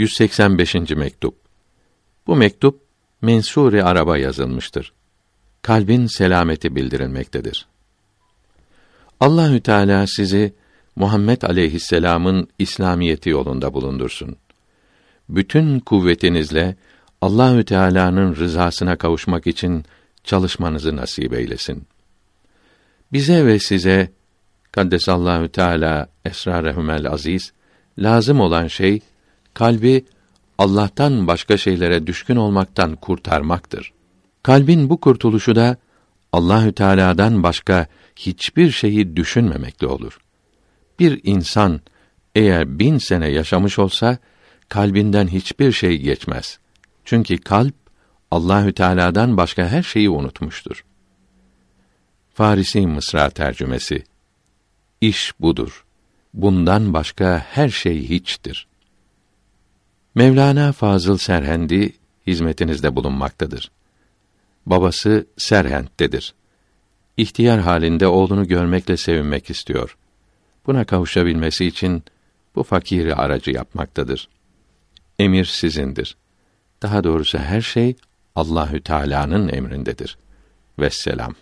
185. mektup. Bu mektup mensuri araba yazılmıştır. Kalbin selameti bildirilmektedir. Allahü Teala sizi Muhammed aleyhisselam'ın İslamiyeti yolunda bulundursun. Bütün kuvvetinizle Allahü Teala'nın rızasına kavuşmak için çalışmanızı nasip eylesin. Bize ve size Kaddesallahu Teala esrarehumel aziz lazım olan şey kalbi Allah'tan başka şeylere düşkün olmaktan kurtarmaktır. Kalbin bu kurtuluşu da Allahü Teala'dan başka hiçbir şeyi düşünmemekle olur. Bir insan eğer bin sene yaşamış olsa kalbinden hiçbir şey geçmez. Çünkü kalp Allahü Teala'dan başka her şeyi unutmuştur. Farisi Mısra tercümesi İş budur. Bundan başka her şey hiçtir. Mevlana Fazıl Serhendi hizmetinizde bulunmaktadır. Babası Serhend'dedir. İhtiyar halinde oğlunu görmekle sevinmek istiyor. Buna kavuşabilmesi için bu fakiri aracı yapmaktadır. Emir sizindir. Daha doğrusu her şey Allahü Teala'nın emrindedir. Vesselam.